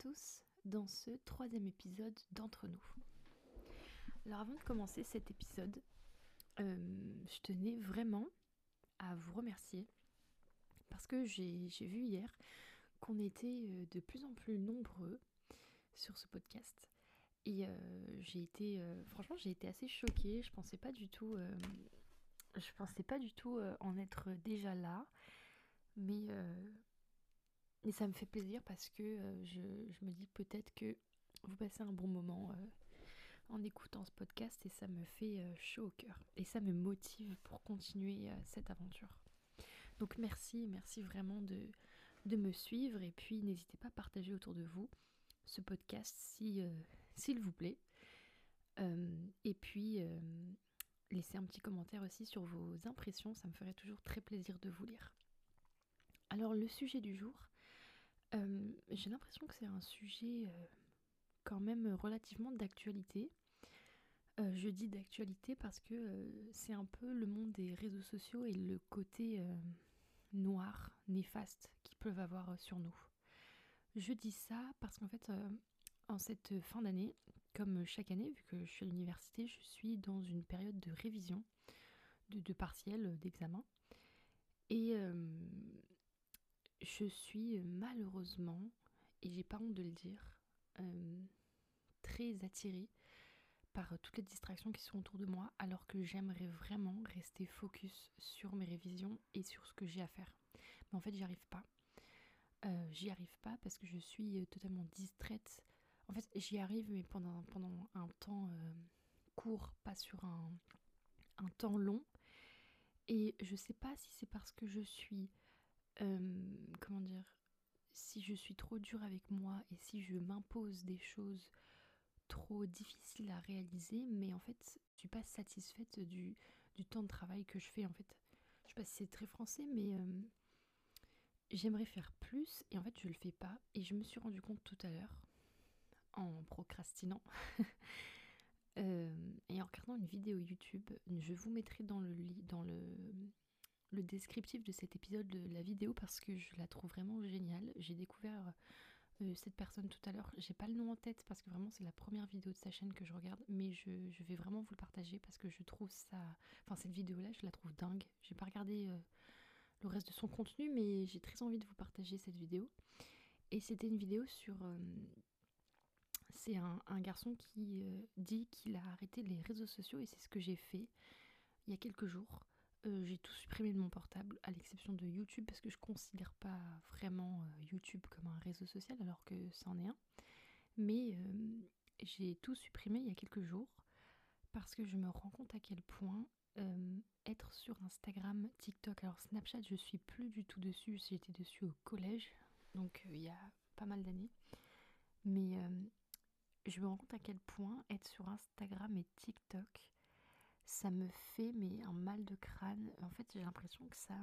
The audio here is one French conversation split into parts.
tous dans ce troisième épisode d'Entre nous. Alors avant de commencer cet épisode, euh, je tenais vraiment à vous remercier parce que j'ai vu hier qu'on était euh, de plus en plus nombreux sur ce podcast. Et euh, j'ai été, franchement, j'ai été assez choquée. Je pensais pas du tout, je pensais pas du tout en être déjà là. Mais et ça me fait plaisir parce que euh, je, me dis peut-être que vous passez un bon moment euh, en écoutant ce podcast et ça me fait euh, chaud au cœur. Et ça me motive pour continuer cette aventure. Donc merci, merci vraiment de, de me suivre et puis n'hésitez pas à partager autour de vous ce podcast si, s'il vous plaît. et puis laissez un petit commentaire aussi sur vos impressions, ça me ferait toujours très plaisir de vous lire. Alors le sujet du jour, j'ai l'impression que c'est un sujet quand même relativement d'actualité. Je dis d'actualité parce que c'est un peu le monde des réseaux sociaux et le côté noir, néfaste qu'ils peuvent avoir sur nous. Je dis ça parce qu'en fait, en cette fin d'année, comme chaque année, vu que je suis à l'université, je suis dans une période de révision, de, de partiel, d'examen. Et je suis euh, malheureusement, et j'ai pas honte de le dire, euh, très attirée par euh, toutes les distractions qui sont autour de moi, alors que j'aimerais vraiment rester focus sur mes révisions et sur ce que j'ai à faire. Mais en fait, j'y arrive pas. j'y arrive pas parce que je suis totalement distraite. En fait, j'y arrive, mais pendant, pendant un temps court, pas sur un, un temps long. Et je sais pas si c'est parce que je suis comment dire, si je suis trop dure avec moi et si je m'impose des choses trop difficiles à réaliser, mais en fait, je suis pas satisfaite du, temps de travail que je fais en fait. Je sais pas si c'est très français, mais j'aimerais faire plus et en fait, je le fais pas. Et je me suis rendu compte tout à l'heure, en procrastinant, et en regardant une vidéo YouTube, je vous mettrai dans le, dans le le descriptif de cet épisode de la vidéo parce que je la trouve vraiment géniale. J'ai découvert euh, cette personne tout à l'heure. J'ai pas le nom en tête parce que vraiment c'est la première vidéo de sa chaîne que je regarde, mais je, vais vraiment vous le partager parce que je trouve ça. Enfin, cette vidéo-là, je la trouve dingue. J'ai pas regardé euh, le reste de son contenu, mais j'ai très envie de vous partager cette vidéo. Et c'était une vidéo sur. Euh, c'est un, un, garçon qui dit qu'il a arrêté les réseaux sociaux et c'est ce que j'ai fait il y a quelques jours. Euh, j'ai tout supprimé de mon portable, à l'exception de YouTube, parce que je considère pas vraiment euh, YouTube comme un réseau social, alors que c'en est un. Mais euh, j'ai tout supprimé il y a quelques jours, parce que je me rends compte à quel point être sur Instagram, TikTok, alors Snapchat, je suis plus du tout dessus, j'étais dessus au collège, donc il y a pas mal d'années. Mais je me rends compte à quel point être sur Instagram et TikTok, ça me fait mais un mal de crâne. En fait, j'ai l'impression que ça,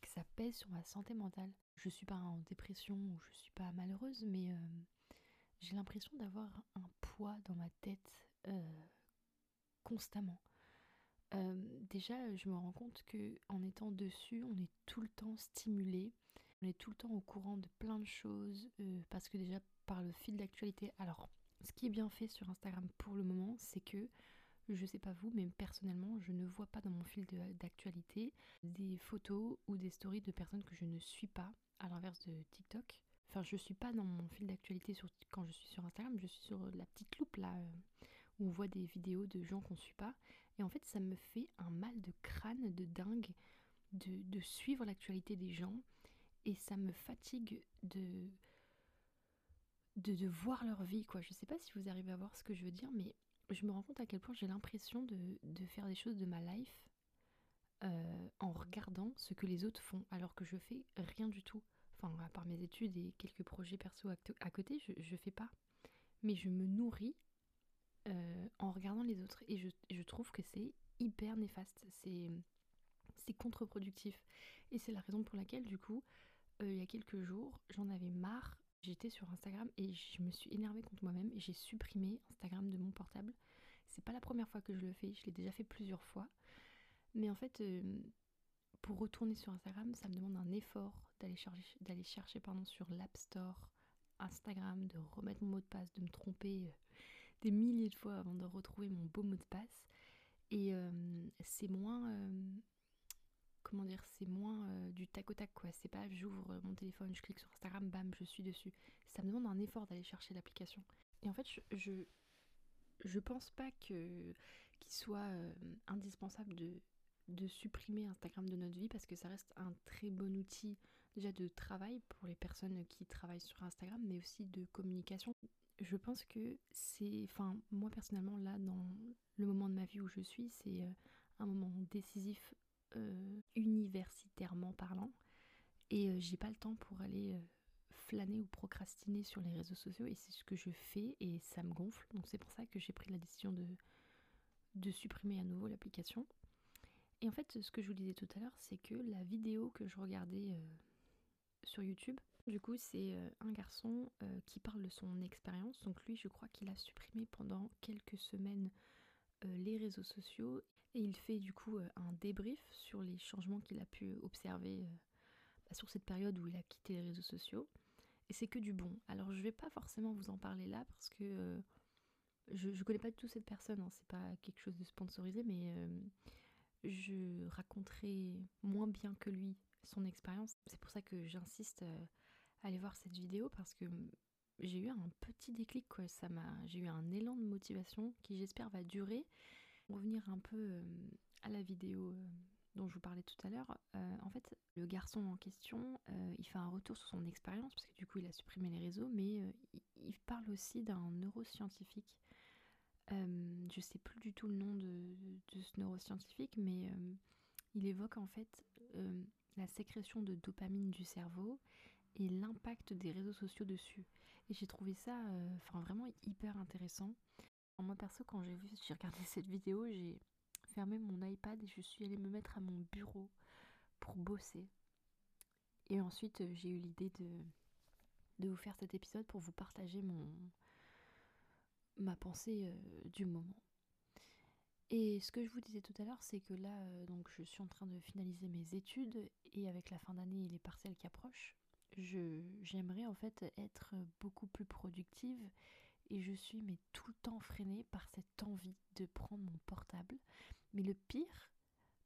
que ça pèse sur ma santé mentale. Je suis pas en dépression ou je suis pas malheureuse, mais euh, j'ai l'impression d'avoir un poids dans ma tête euh, constamment. Euh, déjà, je me rends compte que en étant dessus, on est tout le temps stimulé, on est tout le temps au courant de plein de choses, parce que déjà par le fil d'actualité. Alors, ce qui est bien fait sur Instagram pour le moment, c'est que je sais pas vous, mais personnellement, je ne vois pas dans mon fil d'actualité des photos ou des stories de personnes que je ne suis pas, à l'inverse de TikTok. Enfin, je suis pas dans mon fil d'actualité quand je suis sur Instagram, je suis sur la petite loupe là, euh, où on voit des vidéos de gens qu'on suit pas. Et en fait, ça me fait un mal de crâne de dingue de, suivre l'actualité des gens. Et ça me fatigue de, de, de voir leur vie, quoi. Je sais pas si vous arrivez à voir ce que je veux dire, mais je me rends compte à quel point j'ai l'impression de, faire des choses de ma life euh, en regardant ce que les autres font, alors que je fais rien du tout. Enfin, à part mes études et quelques projets perso à, côté, je, je fais pas. Mais je me nourris euh, en regardant les autres. Et je, trouve que c'est hyper néfaste. C'est, c'est contre-productif. Et c'est la raison pour laquelle, du coup, euh, il y a quelques jours, j'en avais marre J'étais sur Instagram et je me suis énervée contre moi-même et j'ai supprimé Instagram de mon portable. C'est pas la première fois que je le fais, je l'ai déjà fait plusieurs fois. Mais en fait, euh, pour retourner sur Instagram, ça me demande un effort d'aller chercher, d'aller chercher pardon, sur l'App Store Instagram, de remettre mon mot de passe, de me tromper des milliers de fois avant de retrouver mon beau mot de passe. Et c'est moins comment dire, c'est moins du tac au tac quoi. C'est pas j'ouvre mon téléphone, je clique sur Instagram, bam, je suis dessus. Ça me demande un effort d'aller chercher l'application. Et en fait, je, je, pense pas que qu'il soit indispensable de, de supprimer Instagram de notre vie parce que ça reste un très bon outil déjà de travail pour les personnes qui travaillent sur Instagram, mais aussi de communication. Je pense que c'est, enfin moi personnellement là dans le moment de ma vie où je suis, c'est un moment décisif euh, universitairement parlant. Et euh, j'ai pas le temps pour aller euh, flâner ou procrastiner sur les réseaux sociaux. Et c'est ce que je fais et ça me gonfle. Donc c'est pour ça que j'ai pris la décision de, de supprimer à nouveau l'application. Et en fait, ce que je vous disais tout à l'heure, c'est que la vidéo que je regardais sur YouTube, du coup, c'est un garçon qui parle de son expérience. Donc lui, je crois qu'il a supprimé pendant quelques semaines les réseaux sociaux et il fait du coup euh, un débrief sur les changements qu'il a pu observer euh, bah, sur cette période où il a quitté les réseaux sociaux. Et c'est que du bon. Alors je vais pas forcément vous en parler là parce que euh, je, je connais pas du tout cette personne, hein. c'est pas quelque chose de sponsorisé, mais je raconterai moins bien que lui son expérience. C'est pour ça que j'insiste à aller voir cette vidéo parce que j'ai eu un petit déclic quoi. Ça m'a, j'ai eu un élan de motivation qui j'espère va durer revenir un peu euh, à la vidéo euh, dont je vous parlais tout à l'heure, euh, en fait, le garçon en question, il fait un retour sur son expérience, parce que du coup, il a supprimé les réseaux, mais il, parle aussi d'un neuroscientifique. je sais plus du tout le nom de, de ce neuroscientifique, mais il évoque en fait la sécrétion de dopamine du cerveau et l'impact des réseaux sociaux dessus. Et j'ai trouvé ça enfin vraiment hyper intéressant. Moi perso quand j'ai vu, j'ai regardé cette vidéo, j'ai fermé mon iPad et je suis allée me mettre à mon bureau pour bosser. Et ensuite euh, j'ai eu l'idée de, de vous faire cet épisode pour vous partager mon ma pensée euh, du moment. Et ce que je vous disais tout à l'heure, c'est que là, euh, donc, je suis en train de finaliser mes études et avec la fin d'année et les partiels qui approchent, j'aimerais en fait être beaucoup plus productive et je suis mais tout le temps freinée par cette envie de prendre mon portable. Mais le pire,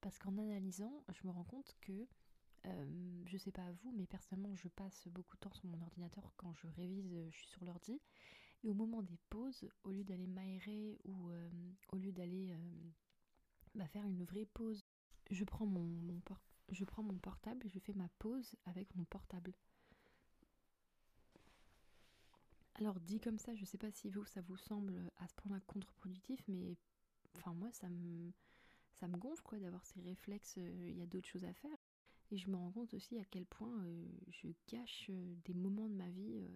parce qu'en analysant, je me rends compte que, euh, je sais pas à vous, mais personnellement, je passe beaucoup de temps sur mon ordinateur quand je révise, je suis sur l'ordi. Et au moment des pauses, au lieu d'aller m'aérer ou euh, au lieu d'aller euh, bah, faire une vraie pause, je prends mon, je prends mon portable et je fais ma pause avec mon portable. Alors dit comme ça, je sais pas si vous ça vous semble à ce point-là contre-productif, mais enfin moi ça me ça me gonfle quoi d'avoir ces réflexes. Euh, il y a d'autres choses à faire. Et je me rends compte aussi à quel point euh, je gâche euh, des moments de ma vie.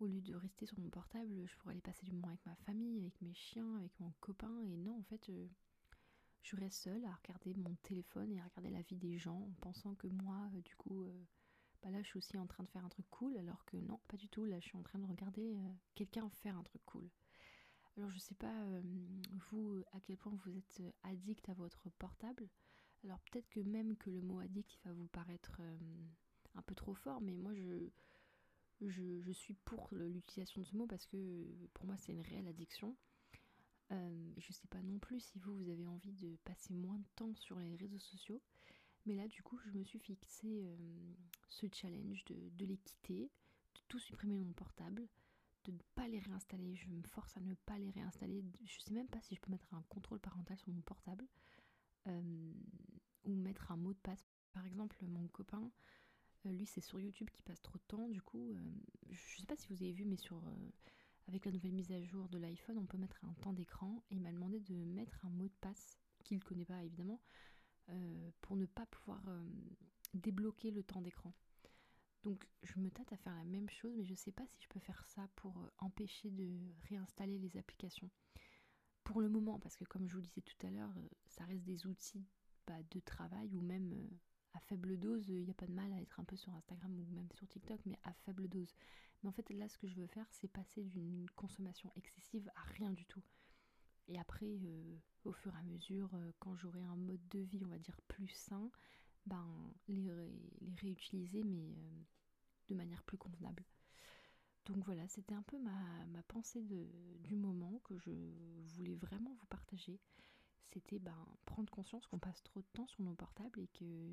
au lieu de rester sur mon portable, je pourrais aller passer du moment avec ma famille, avec mes chiens, avec mon copain. Et non, en fait, je reste seule à regarder mon téléphone et à regarder la vie des gens en pensant que moi, du coup, bah là je suis aussi en train de faire un truc cool, alors que non, pas du tout, là je suis en train de regarder euh, quelqu'un faire un truc cool. Alors je sais pas euh, vous à quel point vous êtes euh, addict à votre portable. Alors peut-être que même que le mot addict va vous paraître un peu trop fort, mais moi je, je, suis pour l'utilisation de ce mot parce que pour moi c'est une réelle addiction. je sais pas non plus si vous, vous avez envie de passer moins de temps sur les réseaux sociaux. Mais là, du coup, je me suis fixé euh, ce challenge de, les quitter, de tout supprimer de mon portable, de ne pas les réinstaller. Je me force à ne pas les réinstaller. Je sais même pas si je peux mettre un contrôle parental sur mon portable euh, ou mettre un mot de passe. Par exemple, mon copain, euh, lui, c'est sur YouTube qui passe trop de temps. Du coup, je sais pas si vous avez vu, mais sur avec la nouvelle mise à jour de l'iPhone, on peut mettre un temps d'écran et il m'a demandé de mettre un mot de passe qu'il ne connaît pas évidemment euh, pour ne pas pouvoir euh, débloquer le temps d'écran. Donc je me tâte à faire la même chose, mais je ne sais pas si je peux faire ça pour euh, empêcher de réinstaller les applications. Pour le moment, parce que comme je vous le disais tout à l'heure, ça reste des outils bah, de travail ou même à faible dose, il n'y a pas de mal à être un peu sur Instagram ou même sur TikTok, mais à faible dose. Mais en fait, là, ce que je veux faire, c'est passer d'une consommation excessive à rien du tout. Et après, euh, au fur et à mesure, euh, quand j'aurai un mode de vie, on va dire, plus sain, ben, les, réutiliser, mais euh, de manière plus convenable. Donc voilà, c'était un peu ma, pensée du moment que je voulais vraiment vous partager. C'était ben, prendre conscience qu'on passe trop de temps sur nos portables et que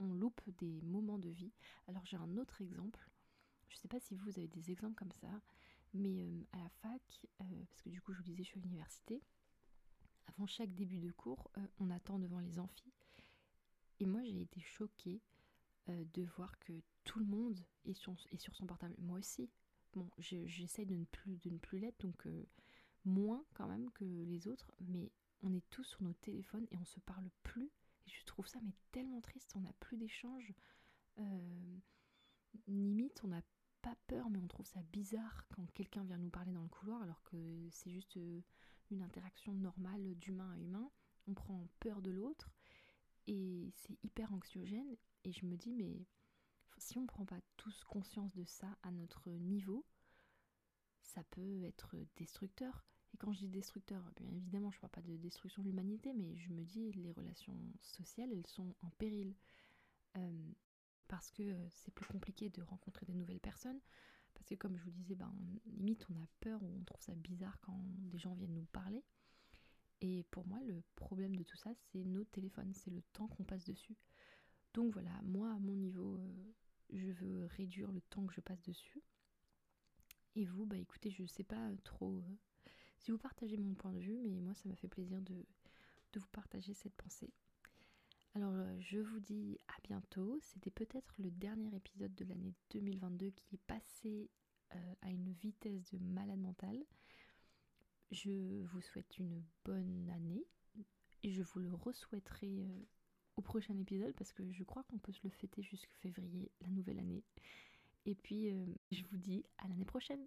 on loupe des moments de vie. Alors j'ai un autre exemple. Je ne sais pas si vous avez des exemples comme ça, mais euh, à la fac, euh, parce que du coup je vous disais je suis à l'université, avant chaque début de cours, euh, on attend devant les amphis. Et moi j'ai été choquée de voir que tout le monde est sur, est sur son portable. Moi aussi. Bon, j'essaye de ne plus, de ne plus l'être, donc moins quand même que les autres, mais on est tous sur nos téléphones et on se parle plus. Et je trouve ça mais tellement triste, on n'a plus d'échanges. limite, on n'a pas peur, mais on trouve ça bizarre quand quelqu'un vient nous parler dans le couloir, alors que c'est juste une interaction normale d'humain à humain. On prend peur de l'autre et c'est hyper anxiogène. Et je me dis, mais si on ne prend pas tous conscience de ça à notre niveau, ça peut être destructeur. Et quand je dis destructeur, bien évidemment, je ne parle pas de destruction de l'humanité, mais je me dis les relations sociales, elles sont en péril. Euh, parce que euh, c'est plus compliqué de rencontrer des nouvelles personnes. Parce que comme je vous disais, ben, limite on a peur ou on trouve ça bizarre quand des gens viennent nous parler. Et pour moi, le problème de tout ça, c'est nos téléphones, c'est le temps qu'on passe dessus. Donc voilà, moi à mon niveau, euh, je veux réduire le temps que je passe dessus. Et vous, bah écoutez, je sais pas trop euh, si vous partagez mon point de vue, mais moi ça m'a fait plaisir de, de, vous partager cette pensée. Alors euh, je vous dis à bientôt. C'était peut-être le dernier épisode de l'année 2022 qui est passé à une vitesse de malade mental. Je vous souhaite une bonne année et je vous le re-souhaiterai au prochain épisode parce que je crois qu'on peut se le fêter jusqu'à février, la nouvelle année. Et puis, euh, je vous dis à l'année prochaine.